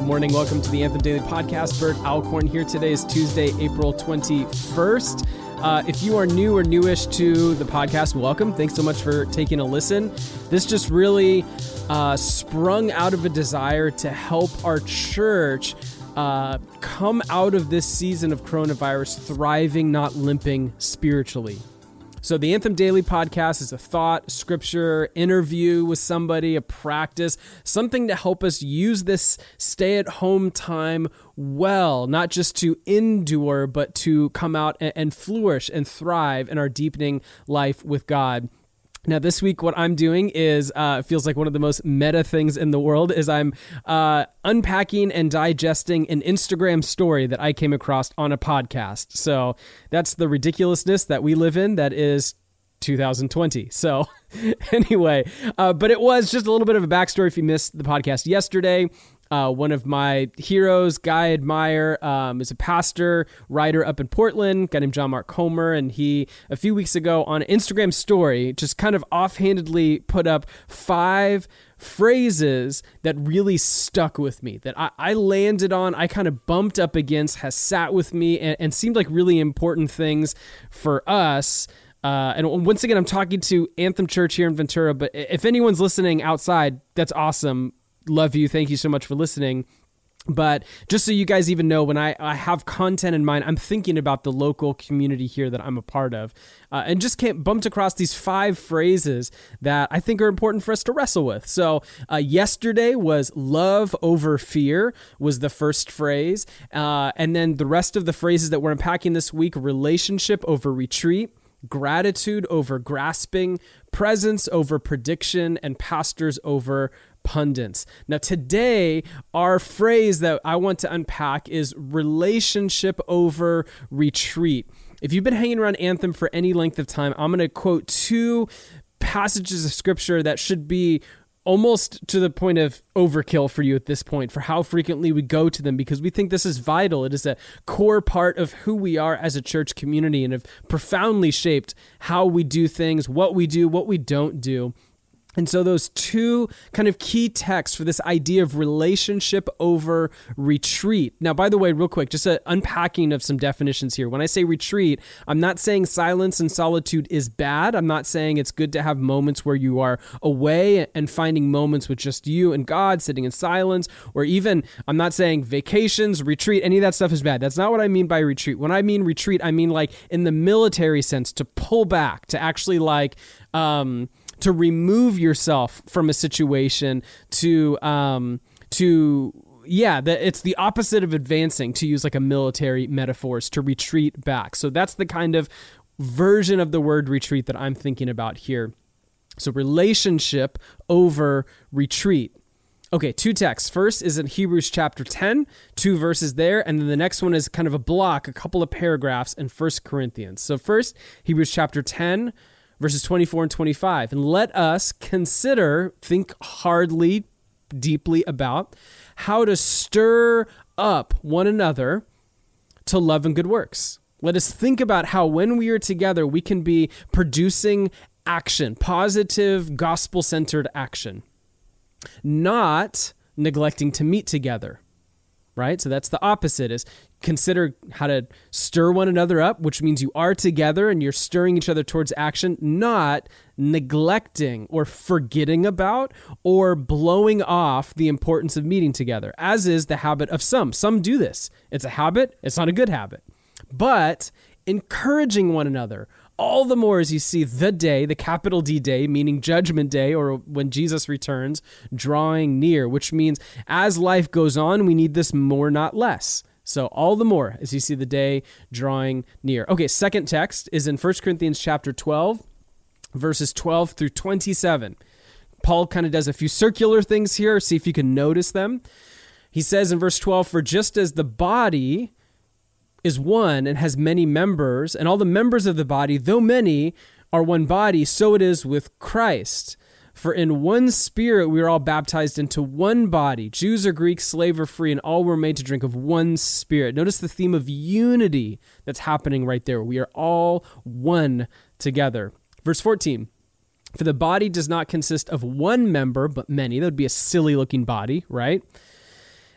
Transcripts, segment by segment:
Good morning. Welcome to the Anthem Daily Podcast. Bert Alcorn here. Today is Tuesday, April 21st. Uh, if you are new or newish to the podcast, welcome. Thanks so much for taking a listen. This just really uh, sprung out of a desire to help our church uh, come out of this season of coronavirus thriving, not limping spiritually. So, the Anthem Daily podcast is a thought, scripture, interview with somebody, a practice, something to help us use this stay at home time well, not just to endure, but to come out and flourish and thrive in our deepening life with God. Now, this week, what I'm doing is uh, feels like one of the most meta things in the world. Is I'm uh, unpacking and digesting an Instagram story that I came across on a podcast. So that's the ridiculousness that we live in. That is 2020. So, anyway, uh, but it was just a little bit of a backstory if you missed the podcast yesterday. Uh, one of my heroes, guy admire, um, is a pastor, writer up in Portland, guy named John Mark Comer. And he, a few weeks ago on Instagram story, just kind of offhandedly put up five phrases that really stuck with me, that I, I landed on, I kind of bumped up against, has sat with me, and, and seemed like really important things for us. Uh, and once again, I'm talking to Anthem Church here in Ventura, but if anyone's listening outside, that's awesome love you. Thank you so much for listening. But just so you guys even know, when I, I have content in mind, I'm thinking about the local community here that I'm a part of. Uh, and just can't bumped across these five phrases that I think are important for us to wrestle with. So, uh, yesterday was love over fear, was the first phrase. Uh, and then the rest of the phrases that we're unpacking this week relationship over retreat, gratitude over grasping, presence over prediction, and pastors over pundits. Now, today, our phrase that I want to unpack is relationship over retreat. If you've been hanging around Anthem for any length of time, I'm going to quote two passages of scripture that should be almost to the point of overkill for you at this point for how frequently we go to them because we think this is vital. It is a core part of who we are as a church community and have profoundly shaped how we do things, what we do, what we don't do. And so, those two kind of key texts for this idea of relationship over retreat. Now, by the way, real quick, just an unpacking of some definitions here. When I say retreat, I'm not saying silence and solitude is bad. I'm not saying it's good to have moments where you are away and finding moments with just you and God, sitting in silence, or even, I'm not saying vacations, retreat, any of that stuff is bad. That's not what I mean by retreat. When I mean retreat, I mean like in the military sense, to pull back, to actually like, um, to remove yourself from a situation to um, to yeah, that it's the opposite of advancing to use like a military metaphors to retreat back. So that's the kind of version of the word retreat that I'm thinking about here. So relationship over retreat. Okay, two texts. First is in Hebrews chapter 10, two verses there, and then the next one is kind of a block, a couple of paragraphs in First Corinthians. So first, Hebrews chapter 10, verses 24 and 25. And let us consider, think hardly, deeply about how to stir up one another to love and good works. Let us think about how when we are together, we can be producing action, positive, gospel centered action, not neglecting to meet together right? So that's the opposite is consider how to stir one another up, which means you are together and you're stirring each other towards action, not neglecting or forgetting about or blowing off the importance of meeting together, as is the habit of some. Some do this. It's a habit, it's not a good habit. But encouraging one another, all the more as you see the day, the capital D day, meaning Judgment Day, or when Jesus returns, drawing near, which means as life goes on, we need this more, not less. So all the more as you see the day drawing near. Okay, second text is in 1 Corinthians chapter 12, verses 12 through 27. Paul kind of does a few circular things here, see if you can notice them. He says in verse 12, For just as the body is one and has many members, and all the members of the body, though many, are one body, so it is with Christ. For in one spirit we are all baptized into one body, Jews or Greeks, slave or free, and all were made to drink of one spirit. Notice the theme of unity that's happening right there. We are all one together. Verse 14 For the body does not consist of one member, but many. That would be a silly looking body, right?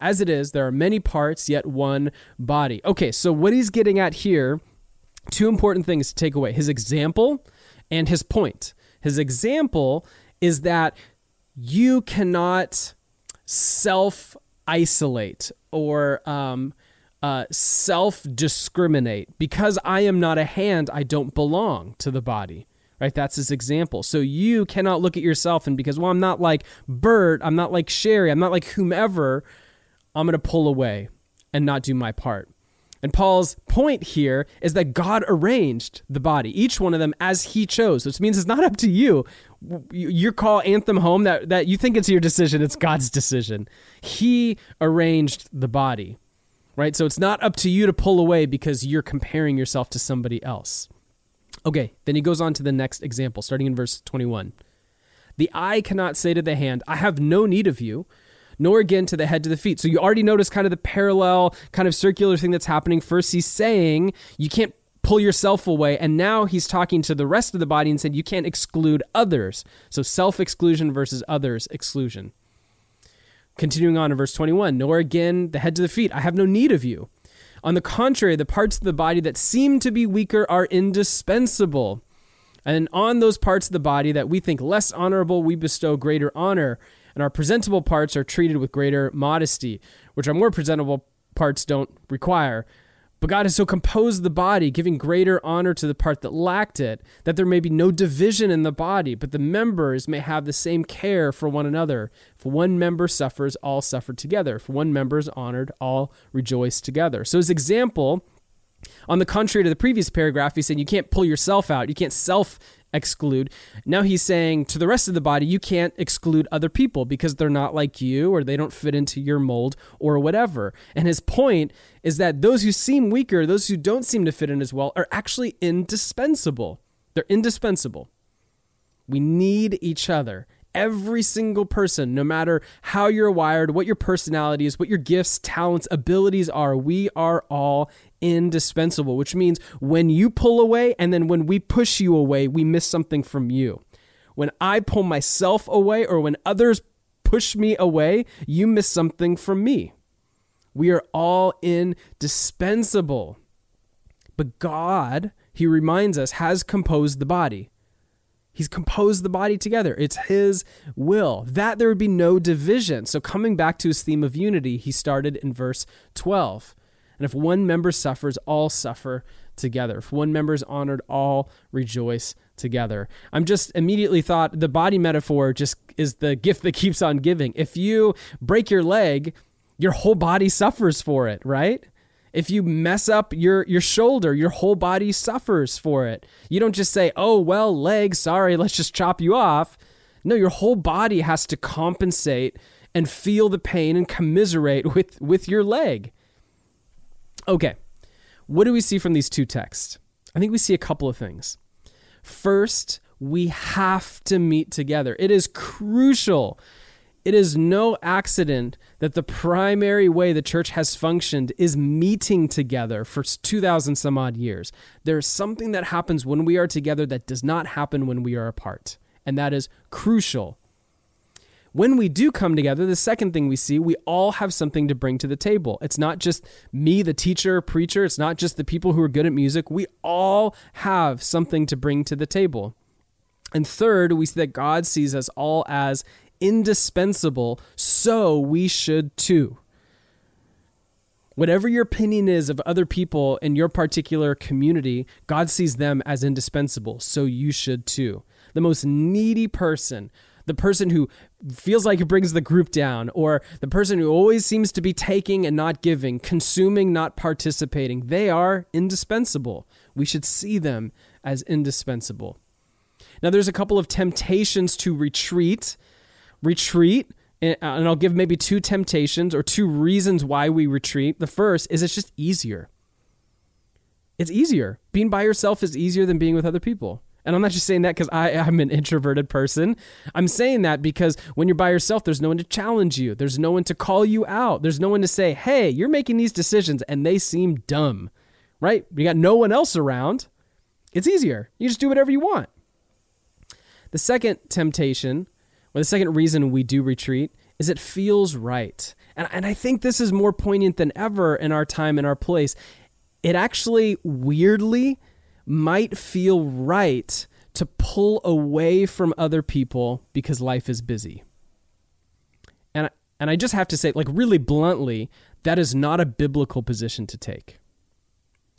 As it is, there are many parts, yet one body. Okay, so what he's getting at here, two important things to take away his example and his point. His example is that you cannot self isolate or um, uh, self discriminate. Because I am not a hand, I don't belong to the body. Right? That's his example. So you cannot look at yourself and because, well, I'm not like Bert, I'm not like Sherry, I'm not like whomever, I'm going to pull away and not do my part. And Paul's point here is that God arranged the body, each one of them as he chose, which means it's not up to you. Your call anthem home that, that you think it's your decision, it's God's decision. He arranged the body, right? So it's not up to you to pull away because you're comparing yourself to somebody else. Okay, then he goes on to the next example, starting in verse 21. The eye cannot say to the hand, I have no need of you nor again to the head to the feet. So you already notice kind of the parallel, kind of circular thing that's happening. First, he's saying you can't pull yourself away. And now he's talking to the rest of the body and said you can't exclude others. So self exclusion versus others exclusion. Continuing on in verse 21 Nor again the head to the feet. I have no need of you. On the contrary, the parts of the body that seem to be weaker are indispensable. And on those parts of the body that we think less honorable, we bestow greater honor and our presentable parts are treated with greater modesty, which our more presentable parts don't require. But God has so composed the body, giving greater honor to the part that lacked it, that there may be no division in the body, but the members may have the same care for one another. If one member suffers, all suffer together. If one member is honored, all rejoice together. So, his example, on the contrary to the previous paragraph, he said you can't pull yourself out, you can't self exclude. Now he's saying to the rest of the body, you can't exclude other people because they're not like you or they don't fit into your mold or whatever. And his point is that those who seem weaker, those who don't seem to fit in as well, are actually indispensable. They're indispensable. We need each other. Every single person, no matter how you're wired, what your personality is, what your gifts, talents, abilities are, we are all indispensable, which means when you pull away and then when we push you away, we miss something from you. When I pull myself away or when others push me away, you miss something from me. We are all indispensable. But God, he reminds us, has composed the body. He's composed the body together. It's his will that there would be no division. So, coming back to his theme of unity, he started in verse 12. And if one member suffers, all suffer together. If one member is honored, all rejoice together. I'm just immediately thought the body metaphor just is the gift that keeps on giving. If you break your leg, your whole body suffers for it, right? If you mess up your your shoulder, your whole body suffers for it. You don't just say, "Oh, well, leg, sorry, let's just chop you off." No, your whole body has to compensate and feel the pain and commiserate with with your leg. Okay, what do we see from these two texts? I think we see a couple of things. First, we have to meet together. It is crucial. It is no accident that the primary way the church has functioned is meeting together for 2,000 some odd years. There's something that happens when we are together that does not happen when we are apart, and that is crucial when we do come together, the second thing we see, we all have something to bring to the table. It's not just me, the teacher, preacher. It's not just the people who are good at music. We all have something to bring to the table. And third, we see that God sees us all as indispensable, so we should too. Whatever your opinion is of other people in your particular community, God sees them as indispensable, so you should too. The most needy person the person who feels like it brings the group down, or the person who always seems to be taking and not giving, consuming, not participating. They are indispensable. We should see them as indispensable. Now, there's a couple of temptations to retreat. Retreat uh, and I'll give maybe two temptations or two reasons why we retreat. The first is it's just easier. It's easier. Being by yourself is easier than being with other people. And I'm not just saying that because I'm an introverted person. I'm saying that because when you're by yourself, there's no one to challenge you. There's no one to call you out. There's no one to say, hey, you're making these decisions and they seem dumb, right? You got no one else around. It's easier. You just do whatever you want. The second temptation, or the second reason we do retreat, is it feels right. And, and I think this is more poignant than ever in our time and our place. It actually weirdly might feel right to pull away from other people because life is busy. And and I just have to say like really bluntly, that is not a biblical position to take.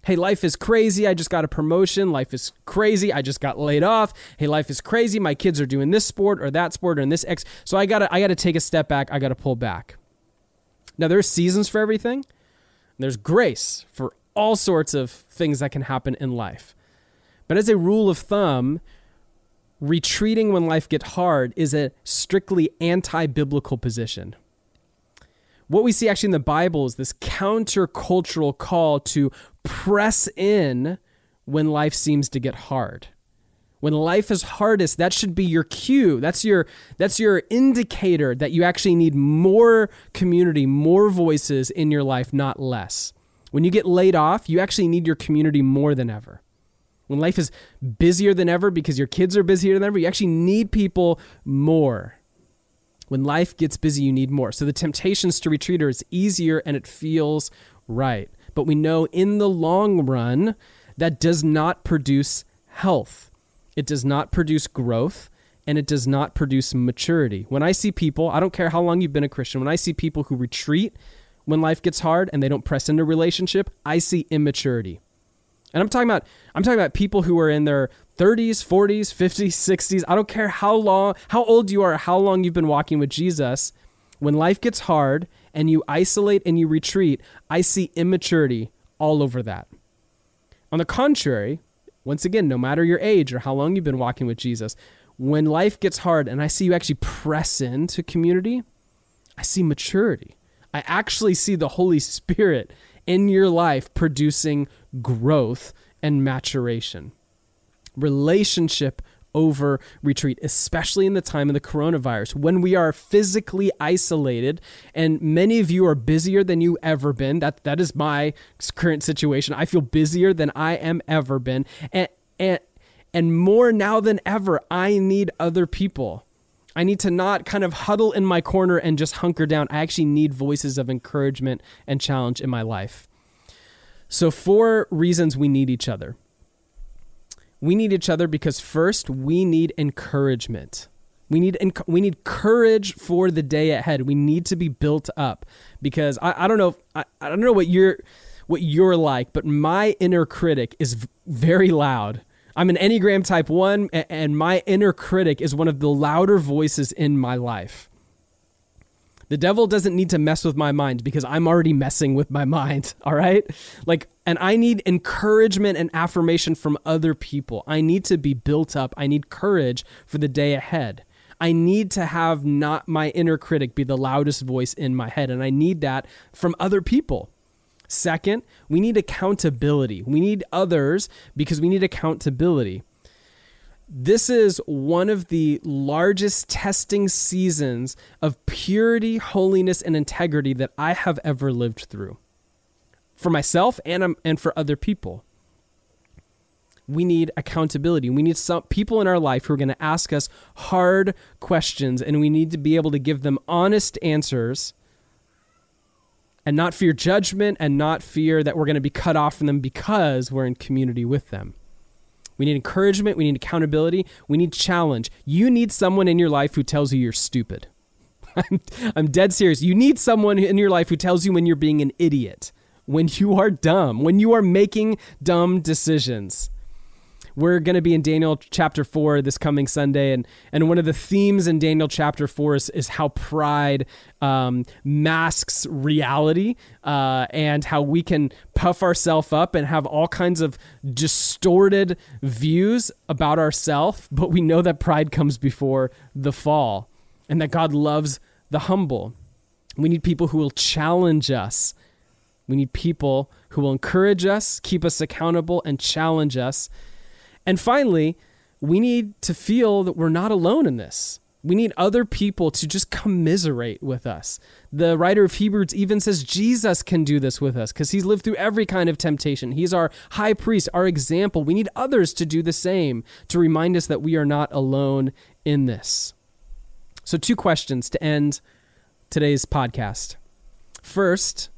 Hey, life is crazy. I just got a promotion. Life is crazy. I just got laid off. Hey, life is crazy. My kids are doing this sport or that sport or in this X. So I got to I got to take a step back. I got to pull back. Now there's seasons for everything. There's grace for all sorts of things that can happen in life. But as a rule of thumb, retreating when life gets hard is a strictly anti biblical position. What we see actually in the Bible is this countercultural call to press in when life seems to get hard. When life is hardest, that should be your cue. That's your that's your indicator that you actually need more community, more voices in your life, not less. When you get laid off, you actually need your community more than ever. When life is busier than ever because your kids are busier than ever, you actually need people more. When life gets busy, you need more. So the temptations to retreat are easier and it feels right. But we know in the long run, that does not produce health. It does not produce growth and it does not produce maturity. When I see people, I don't care how long you've been a Christian, when I see people who retreat when life gets hard and they don't press into relationship, I see immaturity. And I'm talking about I'm talking about people who are in their 30s, 40s, 50s, 60s. I don't care how long how old you are, how long you've been walking with Jesus. When life gets hard and you isolate and you retreat, I see immaturity all over that. On the contrary, once again, no matter your age or how long you've been walking with Jesus, when life gets hard and I see you actually press into community, I see maturity. I actually see the Holy Spirit in your life producing growth and maturation. Relationship over retreat, especially in the time of the coronavirus when we are physically isolated and many of you are busier than you ever been. That that is my current situation. I feel busier than I am ever been. And and and more now than ever, I need other people. I need to not kind of huddle in my corner and just hunker down. I actually need voices of encouragement and challenge in my life. So, four reasons we need each other. We need each other because first, we need encouragement. We need we need courage for the day ahead. We need to be built up because I, I don't know I, I don't know what you're what you're like, but my inner critic is very loud. I'm an Enneagram type 1 and my inner critic is one of the louder voices in my life. The devil doesn't need to mess with my mind because I'm already messing with my mind, all right? Like, and I need encouragement and affirmation from other people. I need to be built up. I need courage for the day ahead. I need to have not my inner critic be the loudest voice in my head, and I need that from other people. Second, we need accountability. We need others because we need accountability. This is one of the largest testing seasons of purity, holiness, and integrity that I have ever lived through for myself and, um, and for other people. We need accountability. We need some people in our life who are going to ask us hard questions, and we need to be able to give them honest answers and not fear judgment and not fear that we're going to be cut off from them because we're in community with them. We need encouragement. We need accountability. We need challenge. You need someone in your life who tells you you're stupid. I'm, I'm dead serious. You need someone in your life who tells you when you're being an idiot, when you are dumb, when you are making dumb decisions. We're going to be in Daniel chapter 4 this coming Sunday. And, and one of the themes in Daniel chapter 4 is, is how pride um, masks reality uh, and how we can puff ourselves up and have all kinds of distorted views about ourselves. But we know that pride comes before the fall and that God loves the humble. We need people who will challenge us. We need people who will encourage us, keep us accountable, and challenge us. And finally, we need to feel that we're not alone in this. We need other people to just commiserate with us. The writer of Hebrews even says Jesus can do this with us because he's lived through every kind of temptation. He's our high priest, our example. We need others to do the same to remind us that we are not alone in this. So, two questions to end today's podcast. First,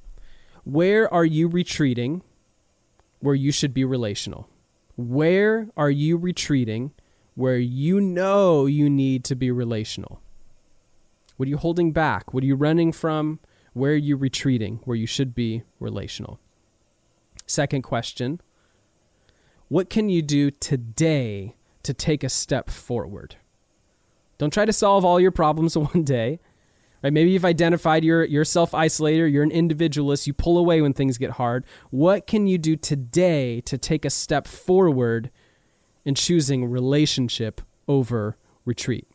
where are you retreating where you should be relational? Where are you retreating where you know you need to be relational? What are you holding back? What are you running from? Where are you retreating where you should be relational? Second question What can you do today to take a step forward? Don't try to solve all your problems in one day. Right? Maybe you've identified you're, you're a self isolator, you're an individualist, you pull away when things get hard. What can you do today to take a step forward in choosing relationship over retreat.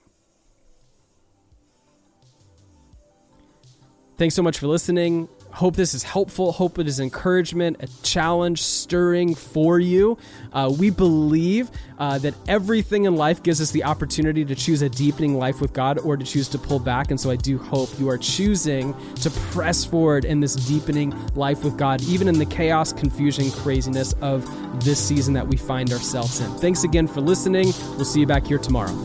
Thanks so much for listening. Hope this is helpful. Hope it is encouragement, a challenge, stirring for you. Uh, we believe uh, that everything in life gives us the opportunity to choose a deepening life with God or to choose to pull back. And so I do hope you are choosing to press forward in this deepening life with God, even in the chaos, confusion, craziness of this season that we find ourselves in. Thanks again for listening. We'll see you back here tomorrow.